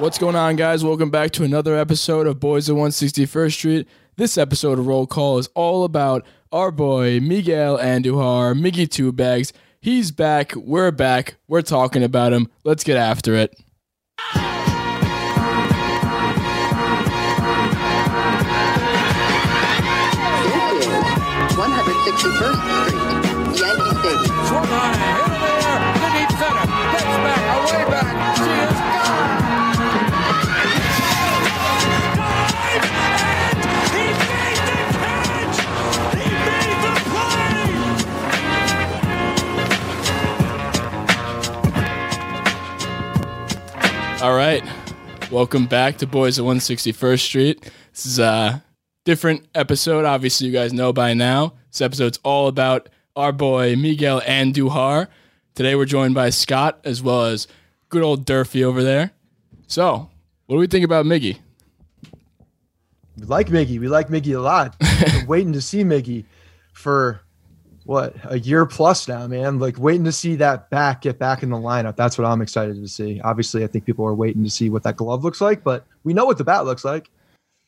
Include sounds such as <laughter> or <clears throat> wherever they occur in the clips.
What's going on, guys? Welcome back to another episode of Boys at 161st Street. This episode of Roll Call is all about our boy Miguel Andujar, Miggy Two Bags. He's back. We're back. We're talking about him. Let's get after it. 161st Street, All right. Welcome back to Boys at 161st Street. This is a different episode. Obviously, you guys know by now. This episode's all about our boy Miguel Andujar. Today, we're joined by Scott as well as good old Durfee over there. So, what do we think about Miggy? We like Miggy. We like Miggy a lot. <laughs> Waiting to see Miggy for what a year plus now, man. Like waiting to see that back get back in the lineup. That's what I'm excited to see. Obviously, I think people are waiting to see what that glove looks like, but we know what the bat looks like.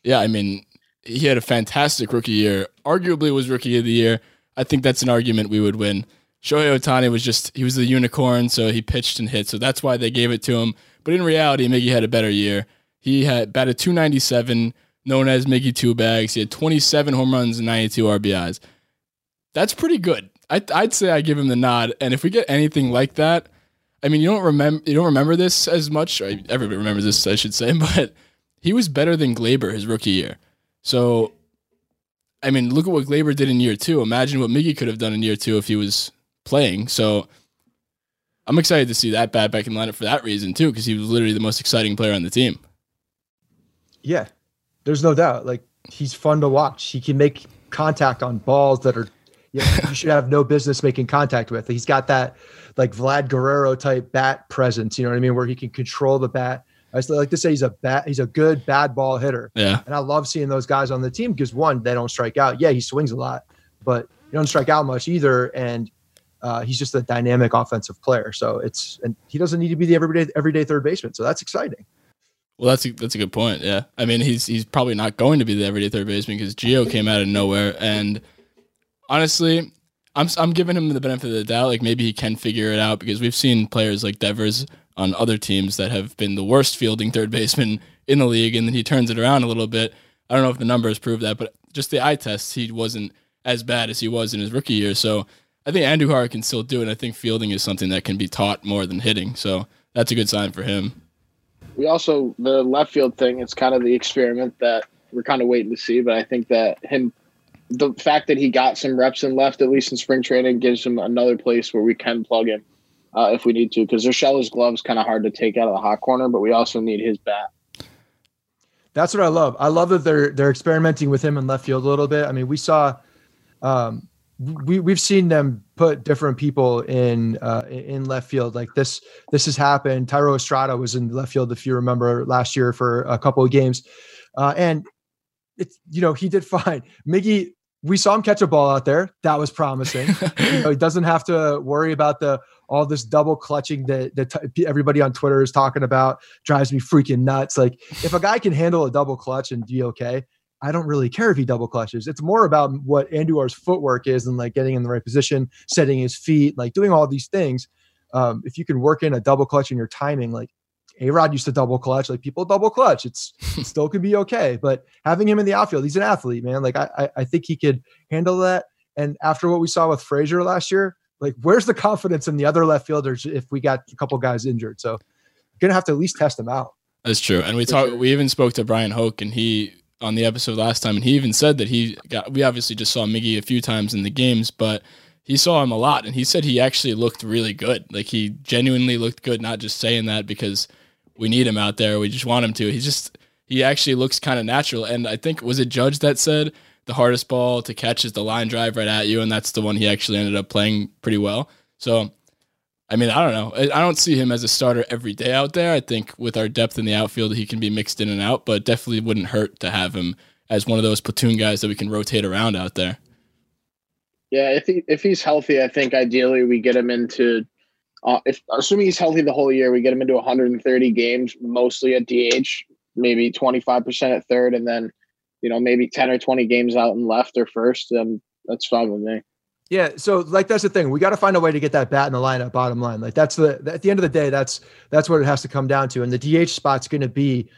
Yeah, I mean, he had a fantastic rookie year. Arguably was rookie of the year. I think that's an argument we would win. Shohei Ohtani was just he was the unicorn, so he pitched and hit. So that's why they gave it to him. But in reality, Miggy had a better year. He had batted 297, known as Miggy Two Bags. He had 27 home runs and 92 RBIs. That's pretty good. I, I'd say I give him the nod. And if we get anything like that, I mean, you don't remember you don't remember this as much. Everybody remembers this, I should say, <laughs> but he was better than Gleyber his rookie year. So, I mean, look at what Gleyber did in year two. Imagine what Miggy could have done in year two if he was playing. So, I'm excited to see that bat back in lineup for that reason too, because he was literally the most exciting player on the team. Yeah, there's no doubt. Like he's fun to watch. He can make contact on balls that are you, know, you should have no business making contact with. He's got that like Vlad Guerrero type bat presence. You know what I mean? Where he can control the bat. I like to say he's a bat. He's a good bad ball hitter. Yeah. And I love seeing those guys on the team because one, they don't strike out. Yeah, he swings a lot, but he don't strike out much either. And uh, he's just a dynamic offensive player. So it's and he doesn't need to be the everyday everyday third baseman. So that's exciting. Well, that's a, that's a good point. Yeah, I mean, he's he's probably not going to be the everyday third baseman because Gio came out of nowhere, and honestly, I'm I'm giving him the benefit of the doubt. Like maybe he can figure it out because we've seen players like Devers on other teams that have been the worst fielding third <laughs> baseman in the league, and then he turns it around a little bit. I don't know if the numbers prove that, but just the eye test, he wasn't as bad as he was in his rookie year. So I think Andrew Andujar can still do it. I think fielding is something that can be taught more than hitting. So that's a good sign for him. we also the left field thing it's kind of the experiment that we're kind of waiting to see but i think that him the fact that he got some reps in left at least in spring training gives him another place where we can plug him uh, if we need to because Urshela's glove's kind of hard to take out of the hot corner but we also need his bat That's what I love. I love that they're they're experimenting with him in left field a little bit. I mean, we saw, um, we we've seen them put different people in uh, in left field. Like this this has happened. Thairo Estrada was in left field if you remember last year for a couple of games, uh, and it's you know he did <laughs> fine. Miggy, we saw him catch a ball out there. That was promising. <laughs> you know, he doesn't have to worry about the all this double clutching that that t- everybody on Twitter is talking about. Drives me freaking nuts. Like if a guy can handle a double clutch and be okay, I don't really care if he double clutches. It's more about what Andujar's footwork is and like getting in the right position, setting his feet, like doing all these things. Um, if you can work in a double clutch in your timing, like A Rod used to double clutch, like people double clutch, it's <laughs> it still could be okay. But having him in the outfield, he's an athlete, man. Like I, I, I think he could handle that. And after what we saw with Frazier last year, like where's the confidence in the other left fielders if we got a couple guys injured? So gonna have to at least test them out. That's true. And we talked. We even spoke to Bryan Hoch, and he on the episode last time, and he even said that he got. We obviously just saw Miggy a few times in the games, but he saw him a lot, and he said he actually looked really good. Like he genuinely looked good, not just saying that because we need him out there. We just want him to. He just he actually looks kind of natural. And I think was it Judge that said the hardest ball to catch is the line drive right at you, and that's the one he actually ended up playing pretty well. So I mean, I don't know. I don't see him as a starter every day out there. I think with our depth in the outfield, he can be mixed in and out, but definitely wouldn't hurt to have him as one of those platoon guys that we can rotate around out there. Yeah, if he if he's healthy, I think ideally we get him into. Uh, if assuming he's healthy the whole year, we get him into 130 games, mostly at DH, maybe 25 percent at third, and then you know maybe 10 or 20 games out in left or first, Then that's fine with me. Yeah, so like that's the thing. We got to find a way to get that bat in the lineup. Bottom line, like that's the at the end of the day, that's that's what it has to come down to. And the DH spot's going to be,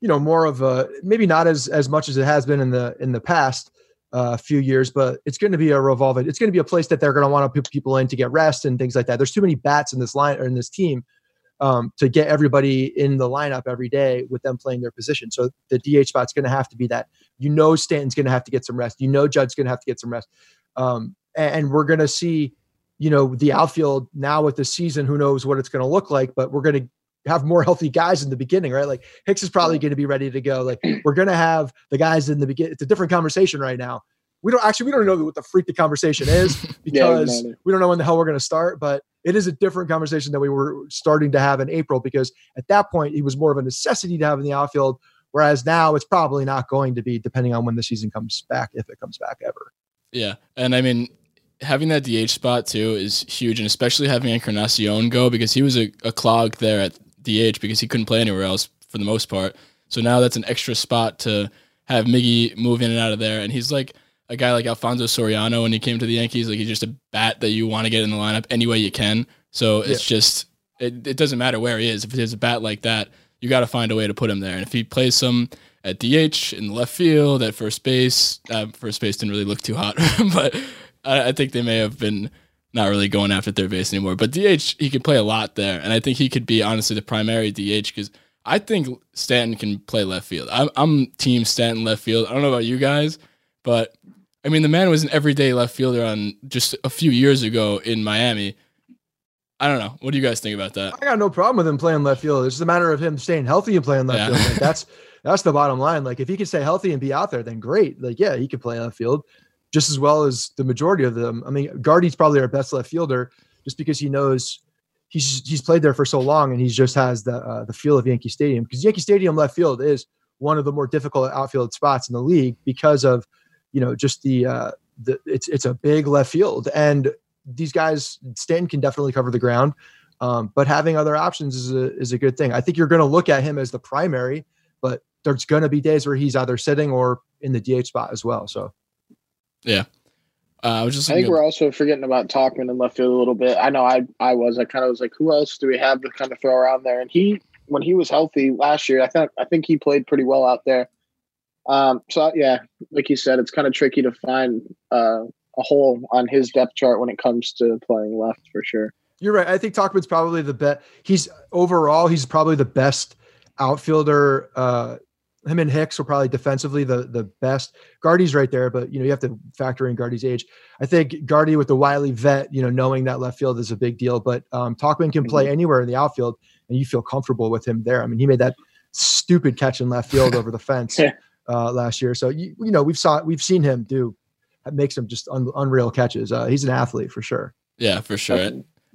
you know, more of a maybe not as as much as it has been in the in the past uh, few years, but it's going to be a revolving. It's going to be a place that they're going to want to put people in to get rest and things like that. There's too many bats in this line or in this team um, to get everybody in the lineup every day with them playing their position. So the DH spot's going to have to be that. You know, Stanton's going to have to get some rest. You know, Judd's going to have to get some rest. Um, and, we're going to see, you know, the outfield now with the season. Who knows what it's going to look like? But we're going to have more healthy guys in the beginning, right? Like Hicks is probably going to be ready to go. Like <clears throat> we're going to have the guys in the beginning. It's a different conversation right now. We don't actually we don't know what the freak the conversation is <laughs> because exactly. we don't know when the hell we're going to start. But it is a different conversation that we were starting to have in April because at that point he was more of a necessity to have in the outfield. Whereas now it's probably not going to be, depending on when the season comes back, if it comes back ever. Yeah, and I mean, having that DH spot too is huge, and especially having Encarnacion go because he was a, a clog there at DH because he couldn't play anywhere else for the most part. So now that's an extra spot to have Miggy move in and out of there, and he's like a guy like Alfonso Soriano when he came to the Yankees. Like he's just a bat that you want to get in the lineup any way you can. So it's just it, it doesn't matter where he is. If there's a bat like that, you got to find a way to put him there. And if he plays some at DH in the left field, at first base, uh, first base didn't really look too hot, <laughs> but I, I think they may have been not really going after third base anymore. But DH, he could play a lot there, and I think he could be honestly the primary DH because I think Stanton can play left field. I'm, I'm team Stanton left field. I don't know about you guys, but I mean the man was an everyday left fielder on just a few years ago in Miami. I don't know. What do you guys think about that? I got no problem with him playing left field. It's just a matter of him staying healthy and playing left Yeah. field. Like that's <laughs> that's the bottom line. Like if he can stay healthy and be out there, then great. Like yeah, he could play left field just as well as the majority of them. I mean, Gardy's probably our best left fielder just because he knows he's he's played there for so long and he just has the uh, the feel of Yankee Stadium because Yankee Stadium left field is one of the more difficult outfield spots in the league because of you know just the uh, the it's it's a big left field and these guys Stanton can definitely cover the ground. Um, but having other options is a is a good thing. I think you're going to look at him as the primary, but there's going to be days where he's either sitting or in the DH spot as well. So Uh, I was just I think we're up- also forgetting about Tauchman in left field a little bit. I know I I was. I kind of was like, who else do we have to kind of throw around there? And he, when he was healthy last year, I think I think he played pretty well out there. Um, so yeah, like you said, it's kind of tricky to find uh, a hole on his depth chart when it comes to playing left for sure. you're right. I think Tauchman's probably the best. He's overall he's probably the best outfielder. Uh, him and Hicks were probably defensively the the best. Gardy's right there, but you know you have to factor in Gardy's age. I think Gardy with the wily vet, you know, knowing that left field is a big deal. But um, Tauchman can play anywhere in the outfield, and you feel comfortable with him there. I mean, he made that stupid catch in left field over the fence <laughs> Yeah. uh, last year. So you, you know we've saw we've seen him do make some just un, unreal catches. Uh, he's an athlete for sure. Yeah, for sure.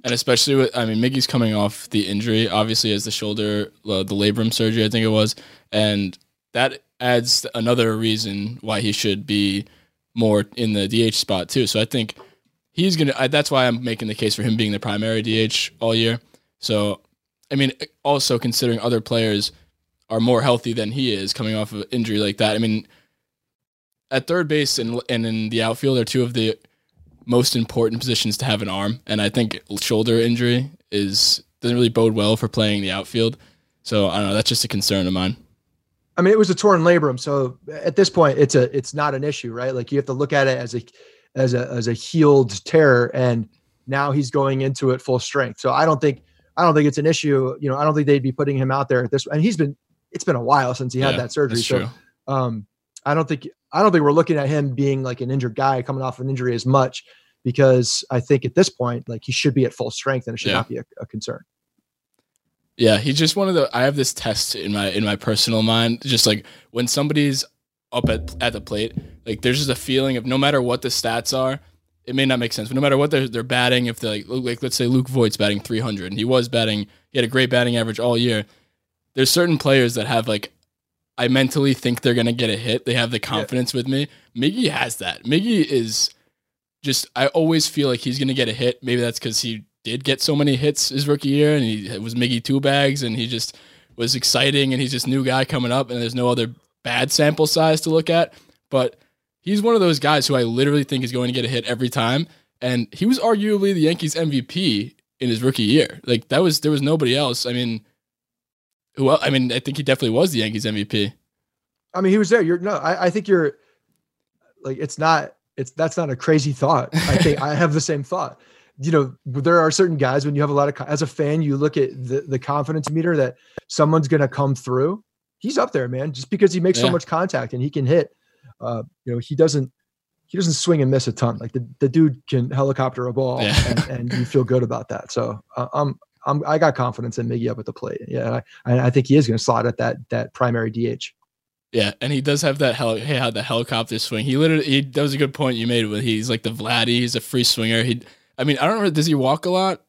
And especially with, I mean, Miggy's coming off the injury, obviously, as the shoulder, uh, the labrum surgery, I think it was. And that adds another reason why he should be more in the DH spot, too. So I think he's going to, that's why I'm making the case for him being the primary DH all year. So, I mean, also considering other players are more healthy than he is coming off of injury like that. I mean, at third base and, and in the outfield are two of the most important positions to have an arm, and I think shoulder injury is doesn't really bode well for playing the outfield. So I don't know. That's just a concern of mine. I mean, it was a torn labrum, so at this point, it's a it's not an issue, right? Like you have to look at it as a as a as a healed tear, and now he's going into it full strength. So I don't think I don't think it's an issue. You know, I don't think they'd be putting him out there at this. And he's been it's been a while since he had that surgery. So true. um, I don't think I don't think we're looking at him being like an injured guy coming off an injury as much because I think at this point, like he should be at full strength and it should Yeah. not be a, a concern. Yeah, he's just one of the. I have this test in my in my personal mind, just like when somebody's up at at the plate, like there's just a feeling of no matter what the stats are, it may not make sense, but no matter what they're they're batting, if they're like like let's say Luke Voit's batting 300, and he was batting, he had a great batting average all year. There's certain players that have like, I mentally think they're gonna get a hit. They have the confidence with me. Miggy has that. Miggy is just I always feel like he's gonna get a hit. Maybe that's because he did get so many hits his rookie year, and he it was Miggy two bags, and he just was exciting, and he's this new guy coming up, and there's no other bad sample size to look at. But he's one of those guys who I literally think is going to get a hit every time, and he was arguably the Yankees MVP in his rookie year. Like that was there was nobody else. I mean, who? I mean, I think he definitely was the Yankees MVP. I mean, he was there. You're no, I, I think you're like it's not it's that's not a crazy thought. I think <laughs> I have the same thought. You know, there are certain guys when you have a lot of as a fan, you look at the the confidence meter that someone's going to come through. He's up there, man, just because he makes so much contact and he can hit. Uh, you know, he doesn't he doesn't swing and miss a ton. Like the, the dude can helicopter a ball, Yeah. and, and you feel good about that. So uh, I'm I'm I got confidence in Miggy up at the plate. Yeah, I, I think he is going to slot at that that primary DH. Yeah, and he does have that hel- he had the helicopter swing. He literally he that was a good point you made. When he's like the Vladdy, he's a free swinger. He, I mean, I don't know. Does he walk a lot?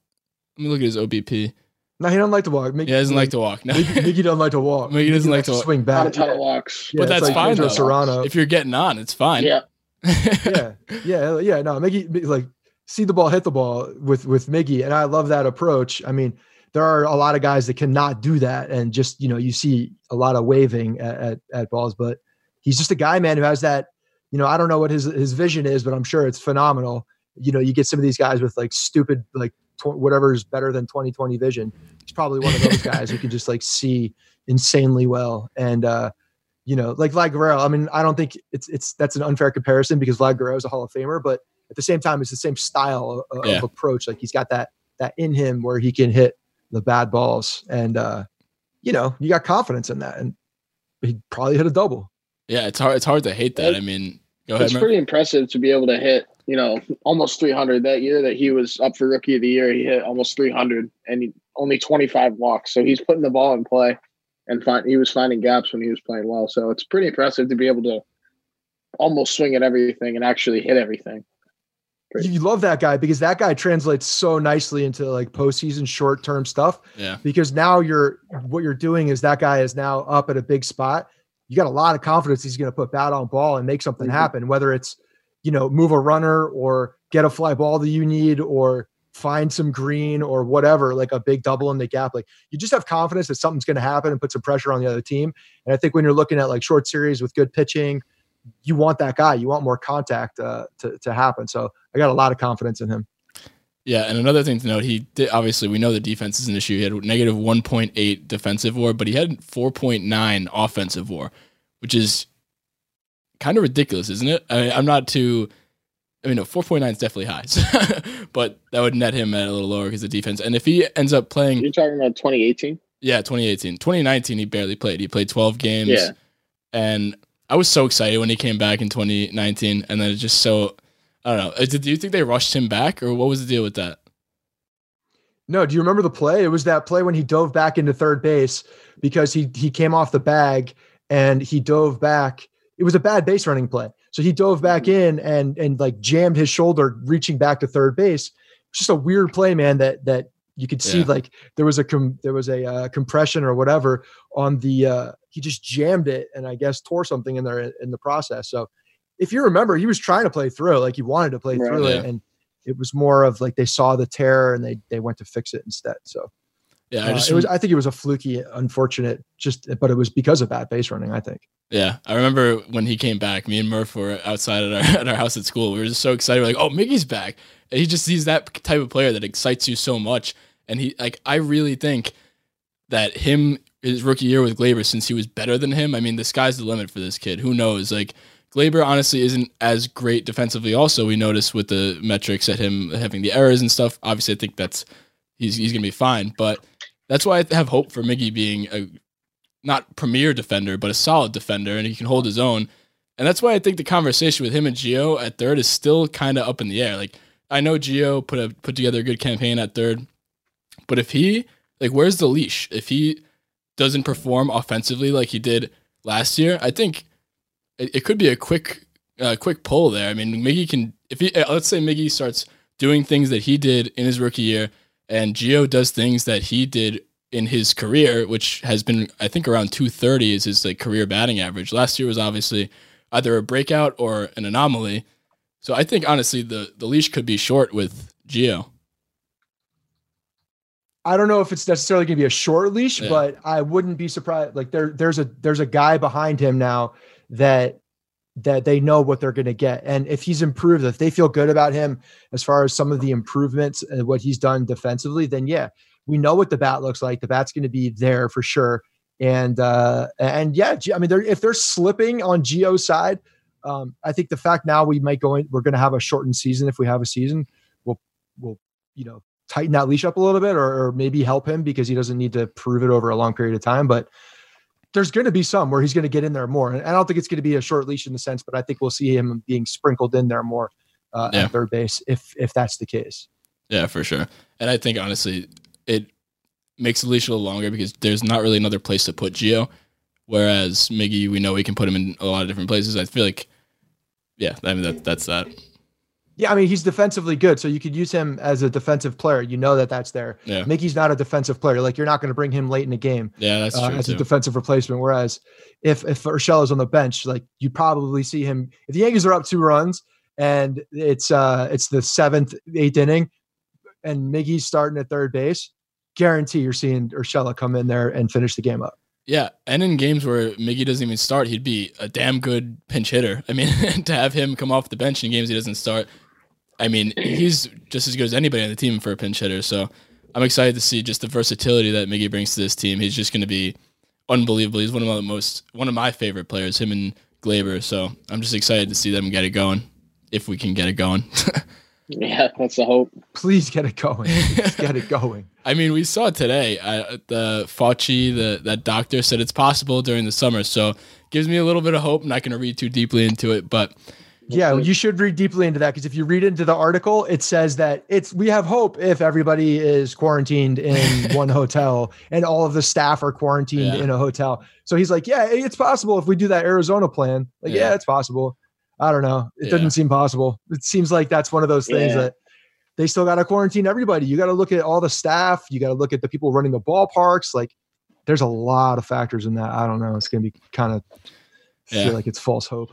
Let me look at his OBP. No, he doesn't like to walk. Miggy, He doesn't like to walk. No. Miggy, Miggy doesn't like to walk. Miggy doesn't like to walk. swing Not back. a ton of walks. yeah, But that's like fine, Pedro though. Serrano. if you're getting on, it's fine. Yeah. <laughs> yeah, yeah, yeah. No, Miggy, Miggy, like see the ball, hit the ball with with Miggy, and I love that approach. I mean, there are a lot of guys that cannot do that, and just you know, you see a lot of waving at at, at balls, but he's just a guy, man, who has that. You know, I don't know what his his vision is, but I'm sure it's phenomenal. You know, you get some of these guys with like stupid like tw- whatever is better than 2020 vision. He's probably one of those guys who can just like see insanely well and. uh you know, like Vlad Guerrero. I mean, I don't think it's it's that's an unfair comparison because Vlad Guerrero is a Hall of Famer, but at the same time, it's the same style of, of Yeah. approach. Like he's got that that in him where he can hit the bad balls, and uh, you know, you got confidence in that, and he probably hit a double. Yeah, it's hard. It's hard to hate that. I mean, go ahead. It's Mer. pretty impressive to be able to hit, you know, almost 300 that year that he was up for rookie of the year. He hit almost 300 and he, only 25 walks. So he's putting the ball in play and find, he was finding gaps when he was playing well. So it's pretty impressive to be able to almost swing at everything and actually hit everything. Great. You love that guy because that guy translates so nicely into like postseason short term stuff. Yeah, because now you're what you're doing is that guy is now up at a big spot. You got a lot of confidence he's going to put bat on ball and make something Mhm. happen, whether it's you know move a runner or get a fly ball that you need or find some green or whatever, like a big double in the gap. Like you just have confidence that something's going to happen and put some pressure on the other team. And I think when you're looking at like short series with good pitching, you want that guy. You want more contact uh, to to happen. So I got a lot of confidence in him. yeah. And another thing to note, he did obviously we know the defense is an issue. He had negative one point eight defensive WAR, but he had four point nine offensive WAR, which is kind of ridiculous, isn't it? I mean, I'm not too. I mean, no, 4.9 is definitely high, <laughs> but that would net him at a little lower because of defense. And if he ends up playing You're talking about 2018? Yeah, 2018. 2019, he barely played. He played 12 games. Yeah. And I was so excited when he came back in 2019. And then it just so, I don't know. Uh, Did, do you think they rushed him back or what was the deal with that? No, do you remember the play? It was that play when he dove back into third base because he he came off the bag and he dove back. It was a bad base running play. So he dove back in and and like jammed his shoulder reaching back to third base. It's just a weird play, man, that that you could see Yeah. like there was a com- there was a uh, compression or whatever on the uh he just jammed it and I guess tore something in there in, the process. So if you remember, he was trying to play through, like he wanted to play Right. through it and it was more of like they saw the tear and they they went to fix it instead. So Yeah, I uh, just it was. I think it was a fluky, unfortunate. Just, but it was because of bad base running. I think. Yeah, I remember when he came back. Me and Murph were outside at our <laughs> at our house at school. We were just so excited. We're like, "Oh, Mickey's back!" And he just he's that type of player that excites you so much. And he like I really think that him his rookie year with Gleyber, since he was better than him. I mean, the sky's the limit for this kid. Who knows? Like Gleyber honestly isn't as great defensively. Also, we noticed with the metrics at him having the errors and stuff. Obviously, I think that's he's he's gonna be fine. But that's why I have hope for Miggy being a not premier defender, but a solid defender, and he can hold his own. And that's why I think the conversation with him and Gio at third is still kind of up in the air. Like I know Gio put a put together a good campaign at third, but if he like where's the leash? If he doesn't perform offensively like he did last year, I think it, it could be a quick uh, quick pull there. I mean, Miggy can if he uh, let's say Miggy starts doing things that he did in his rookie year, and Gio does things that he did in his career, which has been I think around 230 is his like career batting average. Last year was obviously either a breakout or an anomaly. So I think honestly the the leash could be short with Geo. I don't know if it's necessarily going to be a short leash, Yeah. but I wouldn't be surprised. Like there, there's a there's a guy behind him now that that they know what they're going to get, and if he's improved, if they feel good about him as far as some of the improvements and what he's done defensively, then yeah, we know what the bat looks like. The bat's going to be there for sure, and uh and yeah, I mean, they're, if they're slipping on Geo's side, um, I think the fact now we might go in, we're going to have a shortened season if we have a season, we'll we'll you know tighten that leash up a little bit or, or maybe help him because he doesn't need to prove it over a long period of time. But there's going to be some where he's going to get in there more. And I don't think it's going to be a short leash in the sense, but I think we'll see him being sprinkled in there more uh, Yeah. at third base if if that's the case. Yeah, for sure. And I think honestly, it makes the leash a little longer because there's not really another place to put Geo. Whereas Miggy, we know we can put him in a lot of different places. I feel like, yeah, I mean that that's that. Yeah, I mean he's defensively good, so you could use him as a defensive player. You know that that's there. Yeah, Mickey's not a defensive player. Like you're not going to bring him late in the game. yeah, that's uh, true as a defensive replacement. Whereas if if Urshela is on the bench, like you probably see him if the Yankees are up two runs and it's uh it's the seventh, eighth inning, and Miggy's starting at third base, guarantee you're seeing Urshela come in there and finish the game up. Yeah, and in games where Miggy doesn't even start, he'd be a damn good pinch hitter. I mean, <laughs> to have him come off the bench in games he doesn't start, I mean, he's just as good as anybody on the team for a pinch hitter. So I'm excited to see just the versatility that Miggy brings to this team. He's just going to be unbelievable. He's one of the most, one of my favorite players, him and Gleyber. So I'm just excited to see them get it going, if we can get it going. <laughs> Yeah, that's the hope. Please get it going. Please get it going. <laughs> I mean, we saw today uh, the Fauci, the that doctor said it's possible during the summer. So gives me a little bit of hope. I'm not going to read too deeply into it, but Yeah, you should read deeply into that because if you read into the article, it says that it's we have hope if everybody is quarantined in <laughs> one hotel and all of the staff are quarantined Yeah. in a hotel. So he's like, yeah, it's possible if we do that Arizona plan. Like, yeah, Yeah. it's possible. I don't know. It Yeah. doesn't seem possible. It seems like that's one of those things that they still got to quarantine everybody. You got to look at all the staff. You got to look at the people running the ballparks. Like, there's a lot of factors in that. I don't know. It's going to be kind of feel like it's false hope.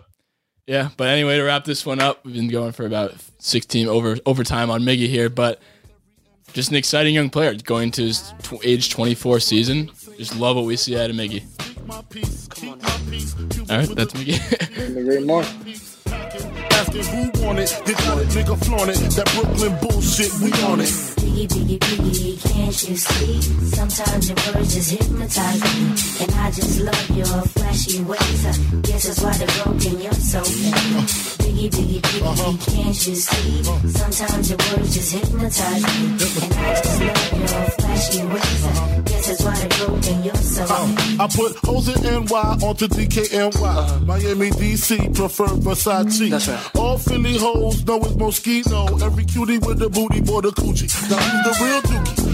Yeah, but anyway, to wrap this one up, we've been going for about 16 over overtime on Miggy here, but just an exciting young player going to his tw- age 24 season. Just love what we see out of Miggy. All right, that's Miggy. Couldn't agree more. Asking who want it, got it, nigga flaunt it. That Brooklyn bullshit, we on it. Biggie, biggie, biggie, can't you see? Sometimes your words just hypnotize me. And I just love your flashy ways. I guess that's why they're broken, you're so mean. Biggie, biggie, biggie, uh-huh. can't you see? Sometimes your words just hypnotize me. And I just love your flashy ways. I uh-huh. guess that's why they're broken, you're so mean. Uh-huh. I put hoes in NY onto DKNY. Uh-huh. Miami, DC, prefer Versace. Mm, that's right. All Philly hoes know it's Moschino. Every cutie with the booty for the coochie. Now who's the real dookie?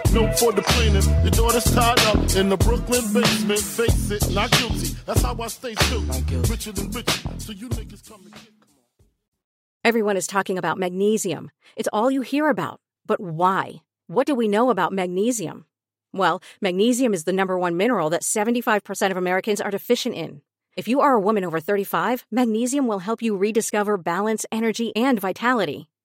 note for the plaintiff. Your daughter's tied up in the Brooklyn basement. Face it, not guilty. That's how I stay true. Richer than rich, so you niggas come and get. Everyone is talking about magnesium. It's all you hear about. But why? What do we know about magnesium? Well, magnesium is the number one mineral that 75% of Americans are deficient in. If you are a woman over 35, magnesium will help you rediscover balance, energy, and vitality.